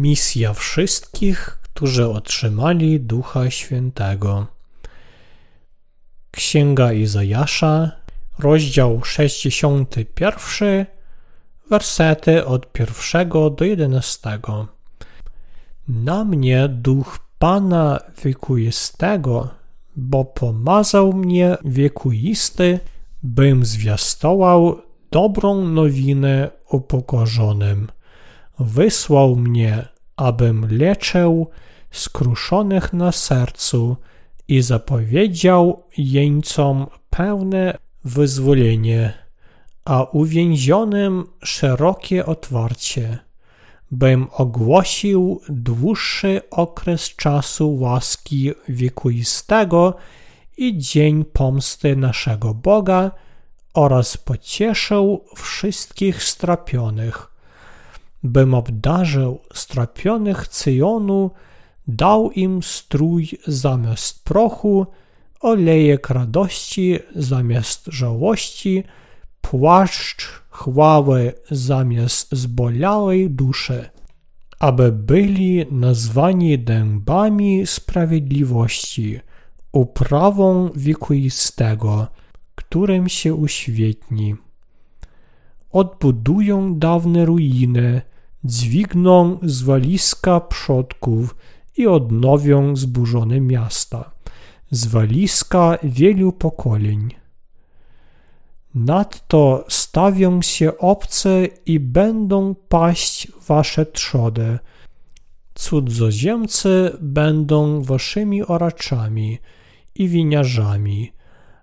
Misja wszystkich, którzy otrzymali Ducha Świętego. Księga Izajasza, rozdział 61, wersety od pierwszego do jedenastego. Na mnie duch Pana wiekuistego, bo pomazał mnie wiekuisty, bym zwiastował dobrą nowinę upokorzonym. Wysłał mnie, abym leczył skruszonych na sercu i zapowiedział jeńcom pełne wyzwolenie, a uwięzionym szerokie otwarcie, bym ogłosił dłuższy okres czasu łaski wiekuistego i dzień pomsty naszego Boga oraz pocieszył wszystkich strapionych, bym obdarzył strapionych Cyjonu, dał im strój zamiast prochu, olejek radości zamiast żałości, płaszcz chwały zamiast zbolałej duszy, aby byli nazwani dębami sprawiedliwości, uprawą wiekuistego, którym się uświetni. Odbudują dawne ruiny, dźwigną zwaliska przodków i odnowią zburzone miasta, zwaliska wielu pokoleń. Nadto stawią się obce i będą paść wasze trzody. Cudzoziemcy będą waszymi oraczami i winiarzami,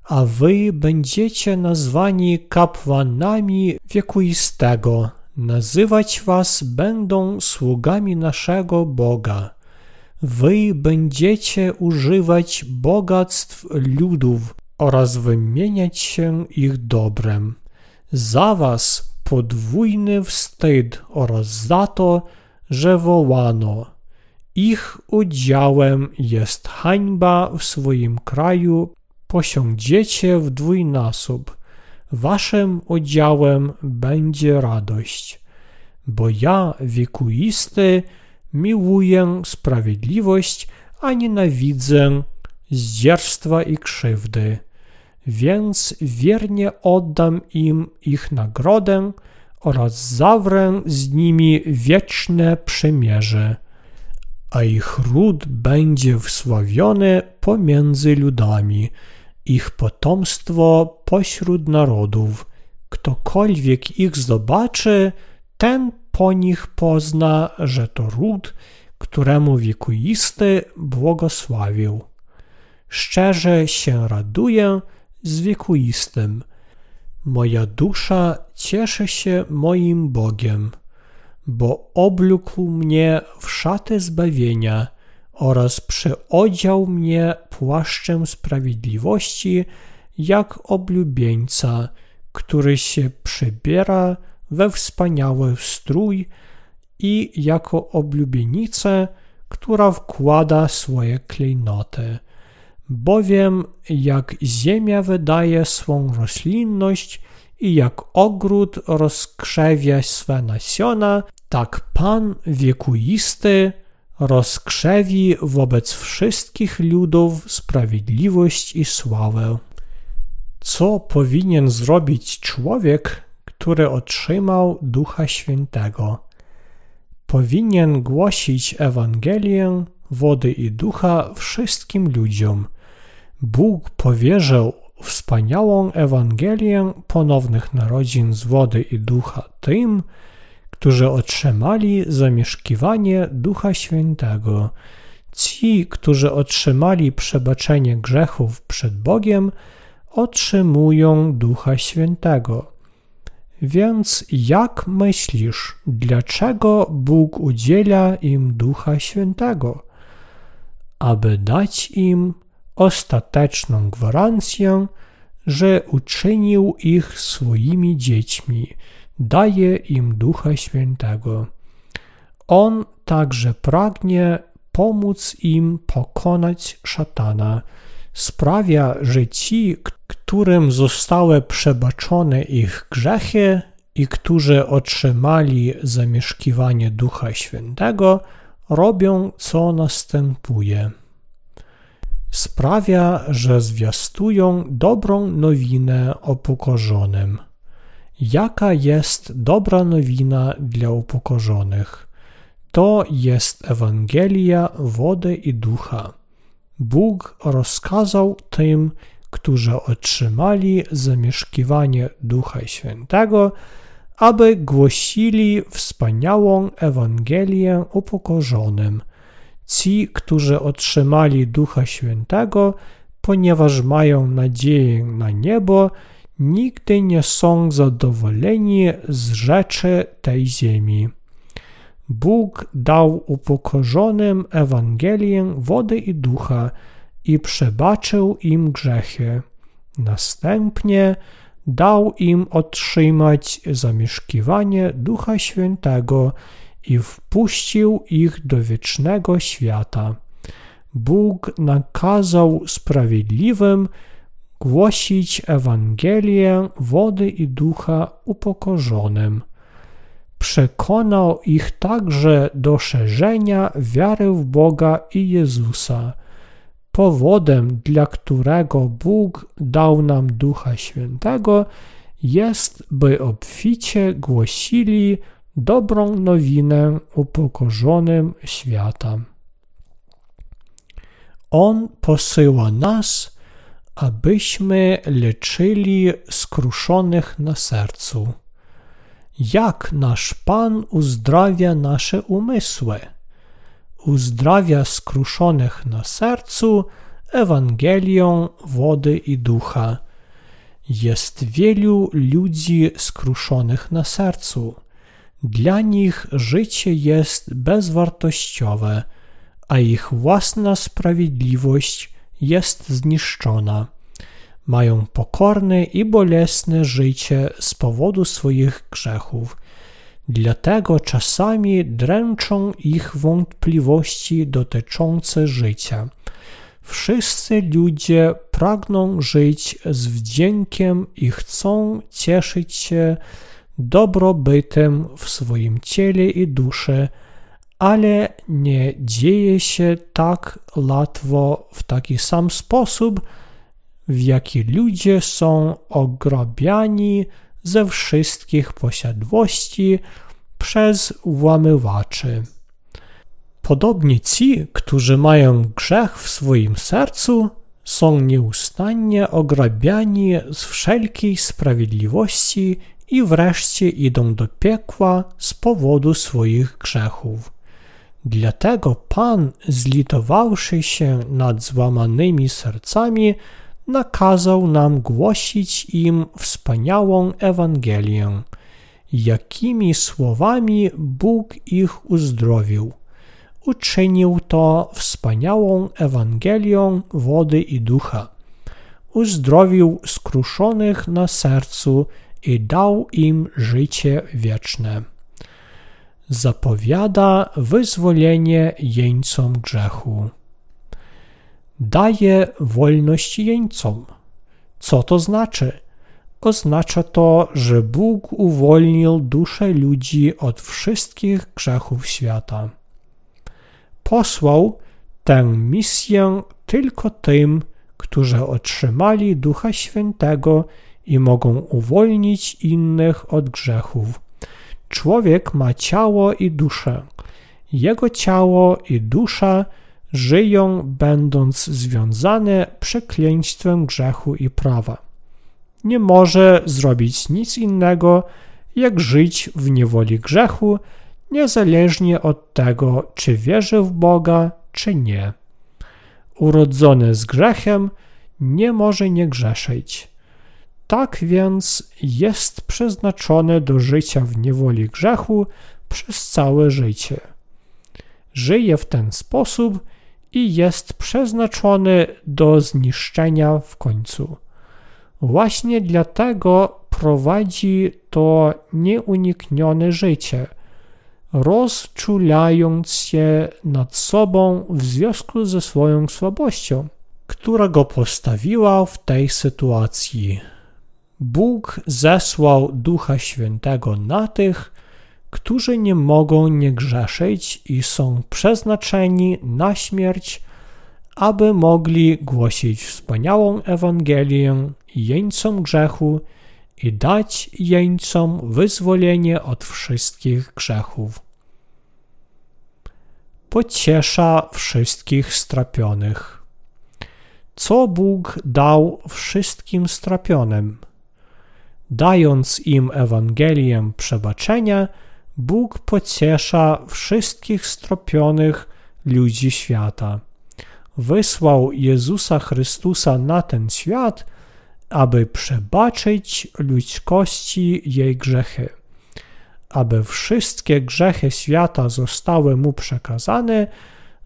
a wy będziecie nazwani kapłanami wiekuistego. Nazywać was będą sługami naszego Boga. Wy będziecie używać bogactw ludów oraz wymieniać się ich dobrem. Za was podwójny wstyd oraz za to, że wołano. Ich udziałem jest hańba w swoim kraju, posiądziecie w dwójnasób. Waszym udziałem będzie radość. Bo ja, wiekuisty, miłuję sprawiedliwość, a nienawidzę zdzierstwa i krzywdy. Więc wiernie oddam im ich nagrodę oraz zawrę z nimi wieczne przymierze, a ich ród będzie wsławiony pomiędzy ludami, ich potomstwo pośród narodów. Ktokolwiek ich zobaczy, ten po nich pozna, że to ród, któremu wiekuisty błogosławił. Szczerze się raduję z wiekuistym. Moja dusza cieszy się moim Bogiem, bo oblókł mnie w szaty zbawienia oraz przyodział mnie płaszczem sprawiedliwości, jak oblubieńca, który się przybiera we wspaniały strój i jako oblubienicę, która wkłada swoje klejnoty. Bowiem jak ziemia wydaje swą roślinność i jak ogród rozkrzewia swe nasiona, tak Pan wiekuisty rozkrzewi wobec wszystkich ludów sprawiedliwość i sławę. Co powinien zrobić człowiek, który otrzymał Ducha Świętego? Powinien głosić Ewangelię wody i ducha wszystkim ludziom. Bóg powierzył wspaniałą Ewangelię ponownych narodzin z wody i ducha tym, którzy otrzymali zamieszkiwanie Ducha Świętego. Ci, którzy otrzymali przebaczenie grzechów przed Bogiem, otrzymują Ducha Świętego. Więc jak myślisz, dlaczego Bóg udziela im Ducha Świętego? Aby dać im ostateczną gwarancję, że uczynił ich swoimi dziećmi, daje im Ducha Świętego. On także pragnie pomóc im pokonać szatana. Sprawia, że ci, którym zostały przebaczone ich grzechy i którzy otrzymali zamieszkiwanie Ducha Świętego, robią co następuje. Sprawia, że zwiastują dobrą nowinę upokorzonym. Jaka jest dobra nowina dla upokorzonych? To jest Ewangelia wody i ducha. Bóg rozkazał tym, którzy otrzymali zamieszkiwanie Ducha Świętego, aby głosili wspaniałą Ewangelię upokorzonym. Ci, którzy otrzymali Ducha Świętego, ponieważ mają nadzieję na niebo, nigdy nie są zadowoleni z rzeczy tej ziemi. Bóg dał upokorzonym Ewangelię wody i ducha i przebaczył im grzechy. Następnie dał im otrzymać zamieszkiwanie Ducha Świętego i wpuścił ich do wiecznego świata. Bóg nakazał sprawiedliwym głosić Ewangelię wody i ducha upokorzonym. Przekonał ich także do szerzenia wiary w Boga i Jezusa. Powodem, dla którego Bóg dał nam Ducha Świętego, jest, by obficie głosili dobrą nowinę upokorzonym świata. On posyła nas, abyśmy leczyli skruszonych na sercu. Jak nasz Pan uzdrawia nasze umysły? Uzdrawia skruszonych na sercu Ewangelią wody i ducha. Jest wielu ludzi skruszonych na sercu. Dla nich życie jest bezwartościowe, a ich własna sprawiedliwość jest zniszczona. Mają pokorne i bolesne życie z powodu swoich grzechów. Dlatego czasami dręczą ich wątpliwości dotyczące życia. Wszyscy ludzie pragną żyć z wdziękiem i chcą cieszyć się dobrobytem w swoim ciele i duszy, ale nie dzieje się tak łatwo w taki sam sposób, w jaki ludzie są ograbiani ze wszystkich posiadłości przez włamywaczy. Podobnie ci, którzy mają grzech w swoim sercu, są nieustannie ograbiani z wszelkiej sprawiedliwości i wreszcie idą do piekła z powodu swoich grzechów. Dlatego Pan, zlitowawszy się nad złamanymi sercami, nakazał nam głosić im wspaniałą Ewangelię, jakimi słowami Bóg ich uzdrowił. Uczynił to wspaniałą Ewangelią wody i ducha. Uzdrowił skruszonych na sercu i dał im życie wieczne. Zapowiada wyzwolenie jeńcom grzechu daje wolność jeńcom. Co to znaczy? Oznacza to, że Bóg uwolnił dusze ludzi od wszystkich grzechów świata. Posłał tę misję tylko tym, którzy otrzymali Ducha Świętego i mogą uwolnić innych od grzechów. Człowiek ma ciało i duszę. Jego ciało i dusza żyją będąc związane przekleństwem grzechu i prawa. Nie może zrobić nic innego, jak żyć w niewoli grzechu, niezależnie od tego, czy wierzy w Boga, czy nie. Urodzony z grzechem nie może nie grzeszyć. Tak więc jest przeznaczony do życia w niewoli grzechu przez całe życie. Żyje w ten sposób i jest przeznaczony do zniszczenia w końcu. Właśnie dlatego prowadzi to nieuniknione życie, rozczulając się nad sobą w związku ze swoją słabością, która go postawiła w tej sytuacji. Bóg zesłał Ducha Świętego na tych, którzy nie mogą nie grzeszyć i są przeznaczeni na śmierć, aby mogli głosić wspaniałą Ewangelię jeńcom grzechu i dać jeńcom wyzwolenie od wszystkich grzechów. Pociesza wszystkich strapionych. Co Bóg dał wszystkim strapionym? Dając im Ewangelię przebaczenia, Bóg pociesza wszystkich stropionych ludzi świata. Wysłał Jezusa Chrystusa na ten świat, aby przebaczyć ludzkości jej grzechy. Aby wszystkie grzechy świata zostały mu przekazane,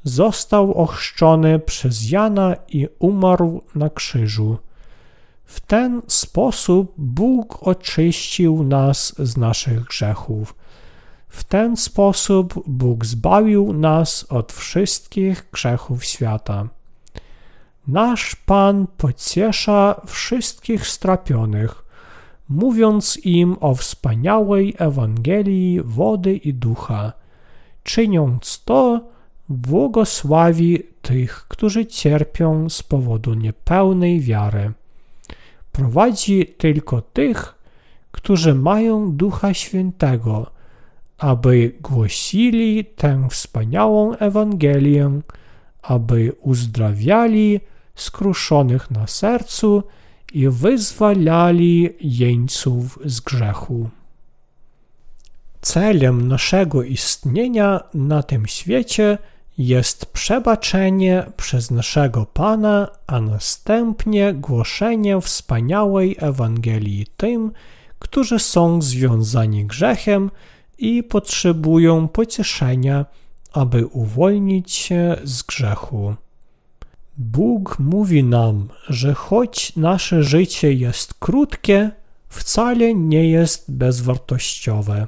został ochrzczony przez Jana i umarł na krzyżu. W ten sposób Bóg oczyścił nas z naszych grzechów. W ten sposób Bóg zbawił nas od wszystkich grzechów świata. Nasz Pan pociesza wszystkich strapionych, mówiąc im o wspaniałej Ewangelii wody i ducha. Czyniąc to, błogosławi tych, którzy cierpią z powodu niepełnej wiary. Prowadzi tylko tych, którzy mają Ducha Świętego, aby głosili tę wspaniałą Ewangelię, aby uzdrawiali skruszonych na sercu i wyzwalali jeńców z grzechu. Celem naszego istnienia na tym świecie jest przebaczenie przez naszego Pana, a następnie głoszenie wspaniałej Ewangelii tym, którzy są związani grzechem i potrzebują pocieszenia, aby uwolnić się z grzechu. Bóg mówi nam, że choć nasze życie jest krótkie, wcale nie jest bezwartościowe.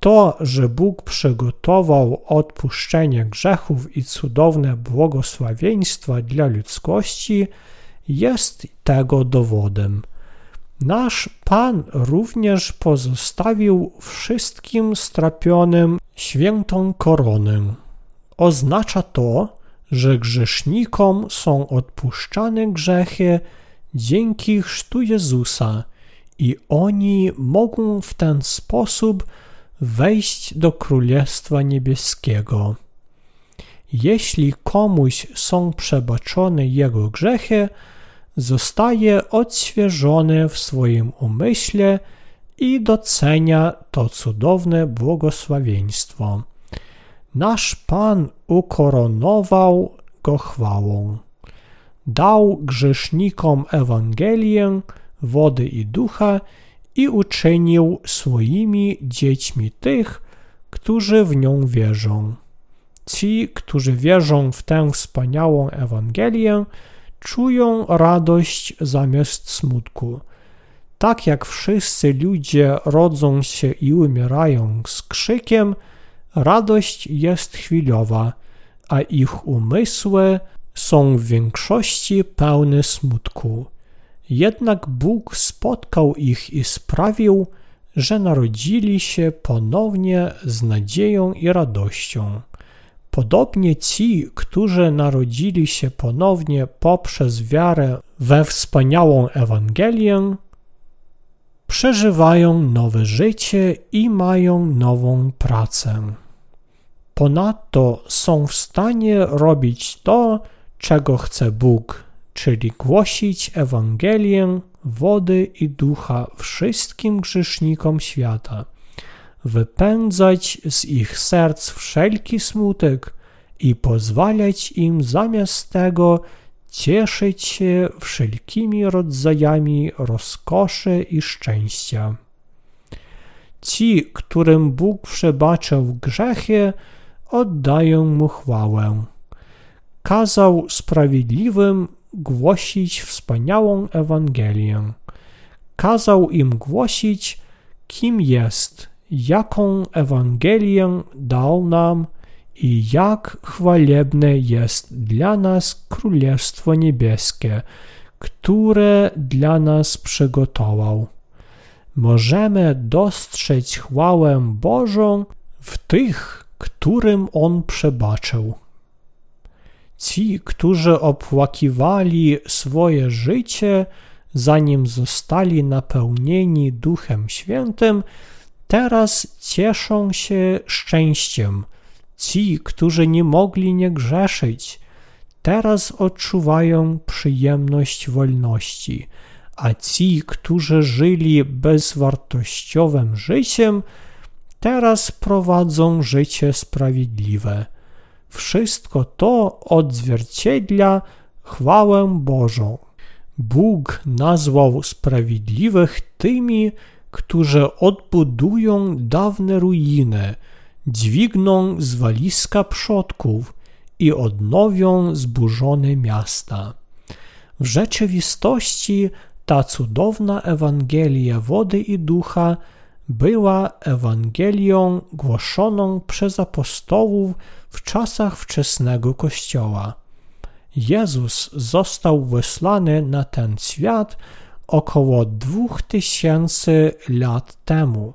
To, że Bóg przygotował odpuszczenie grzechów i cudowne błogosławieństwa dla ludzkości, jest tego dowodem. Nasz Pan również pozostawił wszystkim strapionym świętą koronę. Oznacza to, że grzesznikom są odpuszczane grzechy dzięki chrztu Jezusa i oni mogą w ten sposób wejść do Królestwa Niebieskiego. Jeśli komuś są przebaczone jego grzechy, zostaje odświeżony w swoim umyśle i docenia to cudowne błogosławieństwo. Nasz Pan ukoronował go chwałą. Dał grzesznikom Ewangelię, wody i ducha i uczynił swoimi dziećmi tych, którzy w nią wierzą. Ci, którzy wierzą w tę wspaniałą Ewangelię, czują radość zamiast smutku. Tak jak wszyscy ludzie rodzą się i umierają z krzykiem, radość jest chwilowa, a ich umysły są w większości pełne smutku. Jednak Bóg spotkał ich i sprawił, że narodzili się ponownie z nadzieją i radością. Podobnie ci, którzy narodzili się ponownie poprzez wiarę we wspaniałą Ewangelię, przeżywają nowe życie i mają nową pracę. Ponadto są w stanie robić to, czego chce Bóg, czyli głosić Ewangelię wody i ducha wszystkim grzesznikom świata wypędzać z ich serc wszelki smutek i pozwalać im zamiast tego cieszyć się wszelkimi rodzajami rozkoszy i szczęścia. Ci, którym Bóg przebaczył grzechy, oddają mu chwałę. Kazał sprawiedliwym głosić wspaniałą Ewangelię. Kazał im głosić, kim jest jaką Ewangelię dał nam i jak chwalebne jest dla nas Królestwo Niebieskie, które dla nas przygotował. Możemy dostrzec chwałę Bożą w tych, którym On przebaczył. Ci, którzy opłakiwali swoje życie, zanim zostali napełnieni Duchem Świętym, teraz cieszą się szczęściem. Ci, którzy nie mogli nie grzeszyć, teraz odczuwają przyjemność wolności, a ci, którzy żyli bezwartościowym życiem, teraz prowadzą życie sprawiedliwe. Wszystko to odzwierciedla chwałę Bożą. Bóg nazwał sprawiedliwych tymi, którzy odbudują dawne ruiny, dźwigną zwaliska przodków i odnowią zburzone miasta. W rzeczywistości ta cudowna Ewangelia wody i ducha była Ewangelią głoszoną przez apostołów w czasach wczesnego Kościoła. Jezus został wysłany na ten świat około dwóch tysięcy lat temu.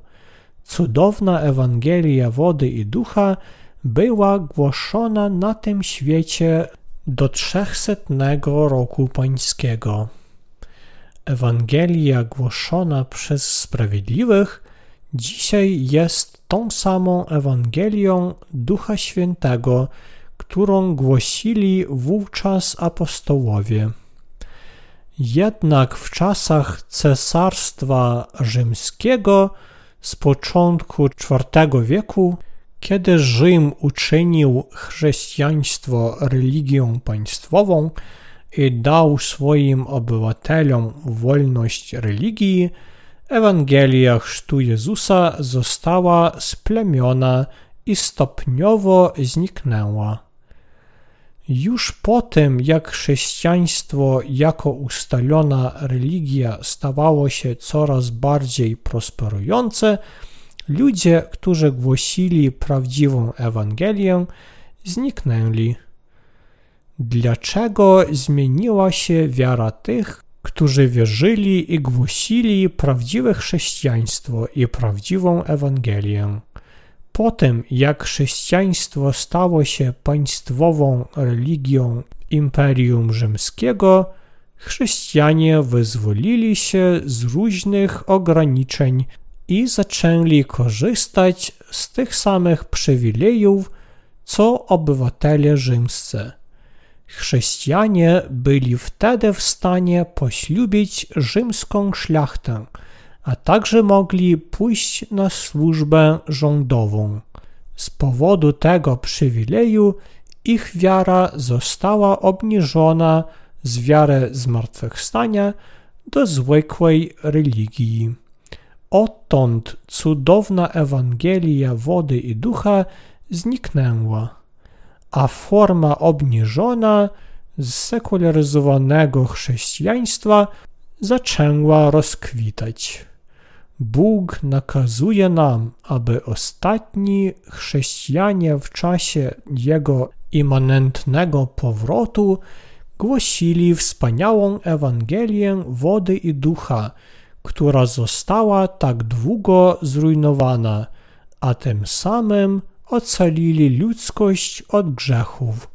Cudowna Ewangelia wody i ducha była głoszona na tym świecie do trzechsetnego roku pańskiego. Ewangelia głoszona przez sprawiedliwych dzisiaj jest tą samą Ewangelią Ducha Świętego, którą głosili wówczas apostołowie. Jednak w czasach Cesarstwa Rzymskiego z początku IV wieku, kiedy Rzym uczynił chrześcijaństwo religią państwową i dał swoim obywatelom wolność religii, Ewangelia Chrztu Jezusa została splemiona i stopniowo zniknęła. Już po tym, jak chrześcijaństwo jako ustalona religia stawało się coraz bardziej prosperujące, ludzie, którzy głosili prawdziwą Ewangelię, zniknęli. Dlaczego zmieniła się wiara tych, którzy wierzyli i głosili prawdziwe chrześcijaństwo i prawdziwą Ewangelię? Po tym, jak chrześcijaństwo stało się państwową religią Imperium Rzymskiego, chrześcijanie wyzwolili się z różnych ograniczeń i zaczęli korzystać z tych samych przywilejów, co obywatele rzymscy. Chrześcijanie byli wtedy w stanie poślubić rzymską szlachtę – a także mogli pójść na służbę rządową. Z powodu tego przywileju ich wiara została obniżona z wiary zmartwychwstania do zwykłej religii. Odtąd cudowna Ewangelia wody i ducha zniknęła, a forma obniżona sekularyzowanego chrześcijaństwa zaczęła rozkwitać. Bóg nakazuje nam, aby ostatni chrześcijanie w czasie Jego immanentnego powrotu głosili wspaniałą Ewangelię wody i ducha, która została tak długo zrujnowana, a tym samym ocalili ludzkość od grzechów.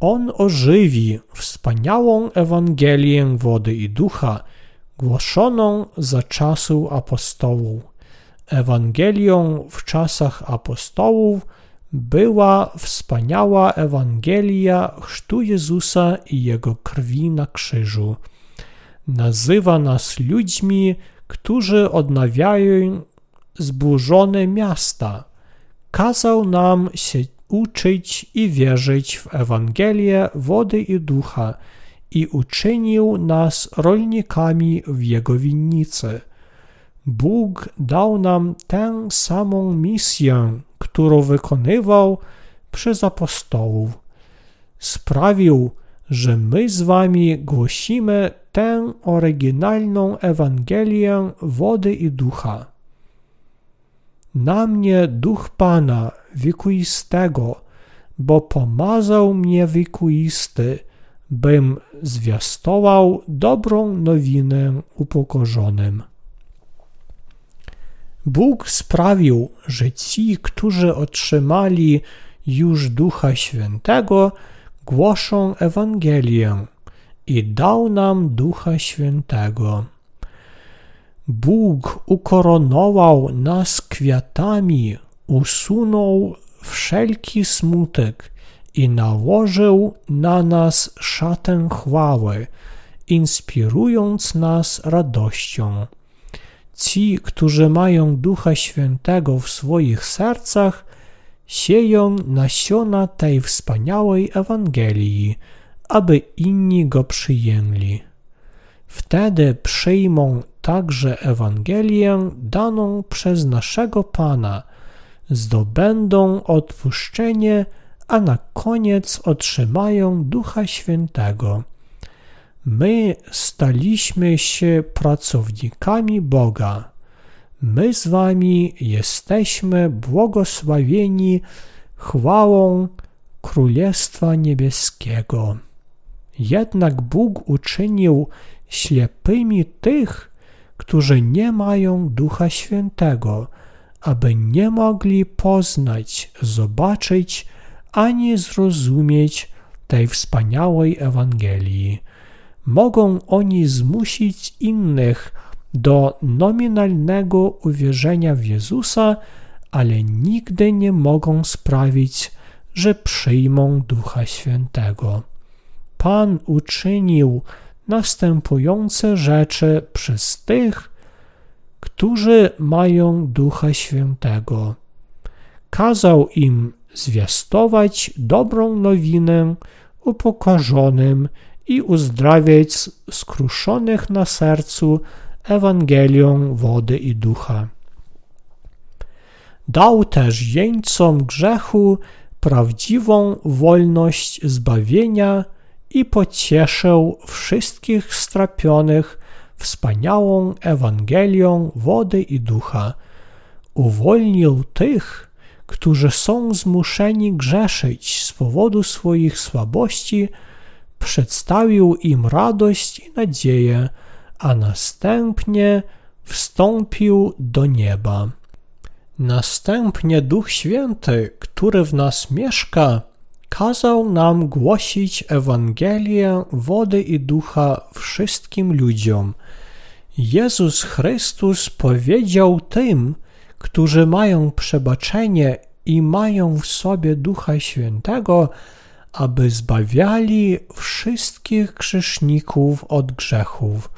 On ożywi wspaniałą Ewangelię wody i ducha, głoszoną za czasu apostołów. Ewangelią w czasach apostołów była wspaniała Ewangelia chrztu Jezusa i Jego krwi na krzyżu. Nazywa nas ludźmi, którzy odnawiają zburzone miasta. Kazał nam się uczyć i wierzyć w Ewangelię wody i ducha, i uczynił nas rolnikami w Jego winnicy. Bóg dał nam tę samą misję, którą wykonywał przez apostołów. Sprawił, że my z wami głosimy tę oryginalną Ewangelię wody i ducha. Na mnie duch Pana wiekuistego, bo pomazał mnie wiekuisty, bym zwiastował dobrą nowinę upokorzonym. Bóg sprawił, że ci, którzy otrzymali już Ducha Świętego, głoszą Ewangelię i dał nam Ducha Świętego. Bóg ukoronował nas kwiatami, usunął wszelki smutek i nałożył na nas szatę chwały, inspirując nas radością. Ci, którzy mają Ducha Świętego w swoich sercach, sieją nasiona tej wspaniałej Ewangelii, aby inni go przyjęli. Wtedy przyjmą także Ewangelię daną przez naszego Pana, zdobędą odpuszczenie, a na koniec otrzymają Ducha Świętego. My staliśmy się pracownikami Boga. My z wami jesteśmy błogosławieni chwałą Królestwa Niebieskiego. Jednak Bóg uczynił ślepymi tych, którzy nie mają Ducha Świętego, aby nie mogli poznać, zobaczyć ani zrozumieć tej wspaniałej Ewangelii. Mogą oni zmusić innych do nominalnego uwierzenia w Jezusa, ale nigdy nie mogą sprawić, że przyjmą Ducha Świętego. Pan uczynił następujące rzeczy przez tych, którzy mają Ducha Świętego. Kazał im zwiastować dobrą nowinę upokorzonym i uzdrawiać skruszonych na sercu Ewangelią wody i ducha. Dał też jeńcom grzechu prawdziwą wolność zbawienia i pocieszył wszystkich strapionych wspaniałą Ewangelią wody i ducha. Uwolnił tych, którzy są zmuszeni grzeszyć z powodu swoich słabości, przedstawił im radość i nadzieję, a następnie wstąpił do nieba. Następnie Duch Święty, który w nas mieszka, kazał nam głosić Ewangelię wody i ducha wszystkim ludziom. Jezus Chrystus powiedział tym, którzy mają przebaczenie i mają w sobie Ducha Świętego, aby zbawiali wszystkich grzeszników od grzechów.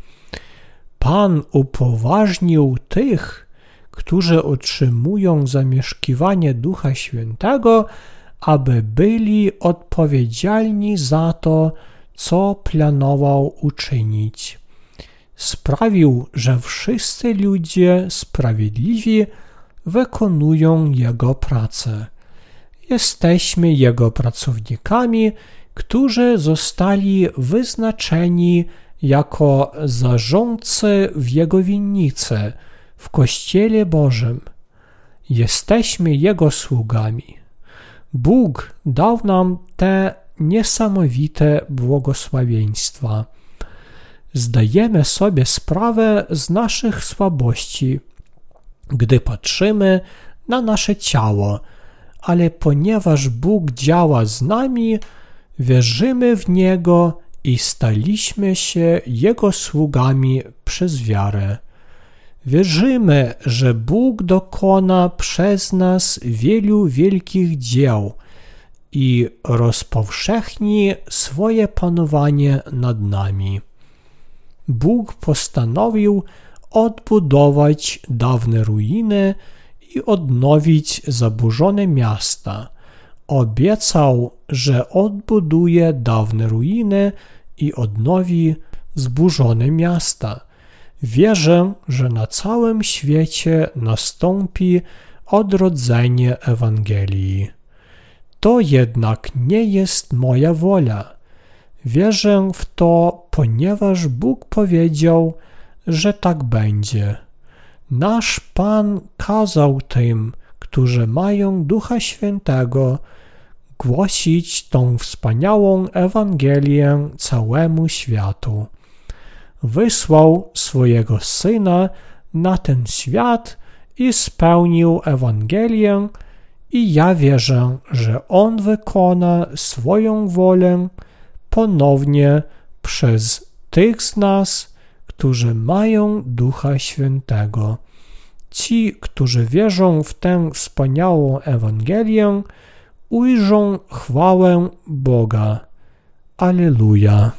Pan upoważnił tych, którzy otrzymują zamieszkiwanie Ducha Świętego, aby byli odpowiedzialni za to, co planował uczynić. Sprawił, że wszyscy ludzie sprawiedliwi wykonują Jego pracę. Jesteśmy Jego pracownikami, którzy zostali wyznaczeni jako zarządcy w Jego winnicy, w Kościele Bożym. Jesteśmy Jego sługami. Bóg dał nam te niesamowite błogosławieństwa. Zdajemy sobie sprawę z naszych słabości, gdy patrzymy na nasze ciało, ale ponieważ Bóg działa z nami, wierzymy w Niego i staliśmy się Jego sługami przez wiarę. Wierzymy, że Bóg dokona przez nas wielu wielkich dzieł i rozpowszechni swoje panowanie nad nami. Bóg postanowił odbudować dawne ruiny i odnowić zaburzone miasta. Obiecał, że odbuduje dawne ruiny i odnowi zburzone miasta. Wierzę, że na całym świecie nastąpi odrodzenie Ewangelii. To jednak nie jest moja wola. Wierzę w to, ponieważ Bóg powiedział, że tak będzie. Nasz Pan kazał tym, którzy mają Ducha Świętego, głosić tą wspaniałą Ewangelię całemu światu. Wysłał swojego Syna na ten świat i spełnił Ewangelię, i ja wierzę, że On wykona swoją wolę ponownie przez tych z nas, którzy mają Ducha Świętego. Ci, którzy wierzą w tę wspaniałą Ewangelię, ujrzą chwałę Boga. Aleluja.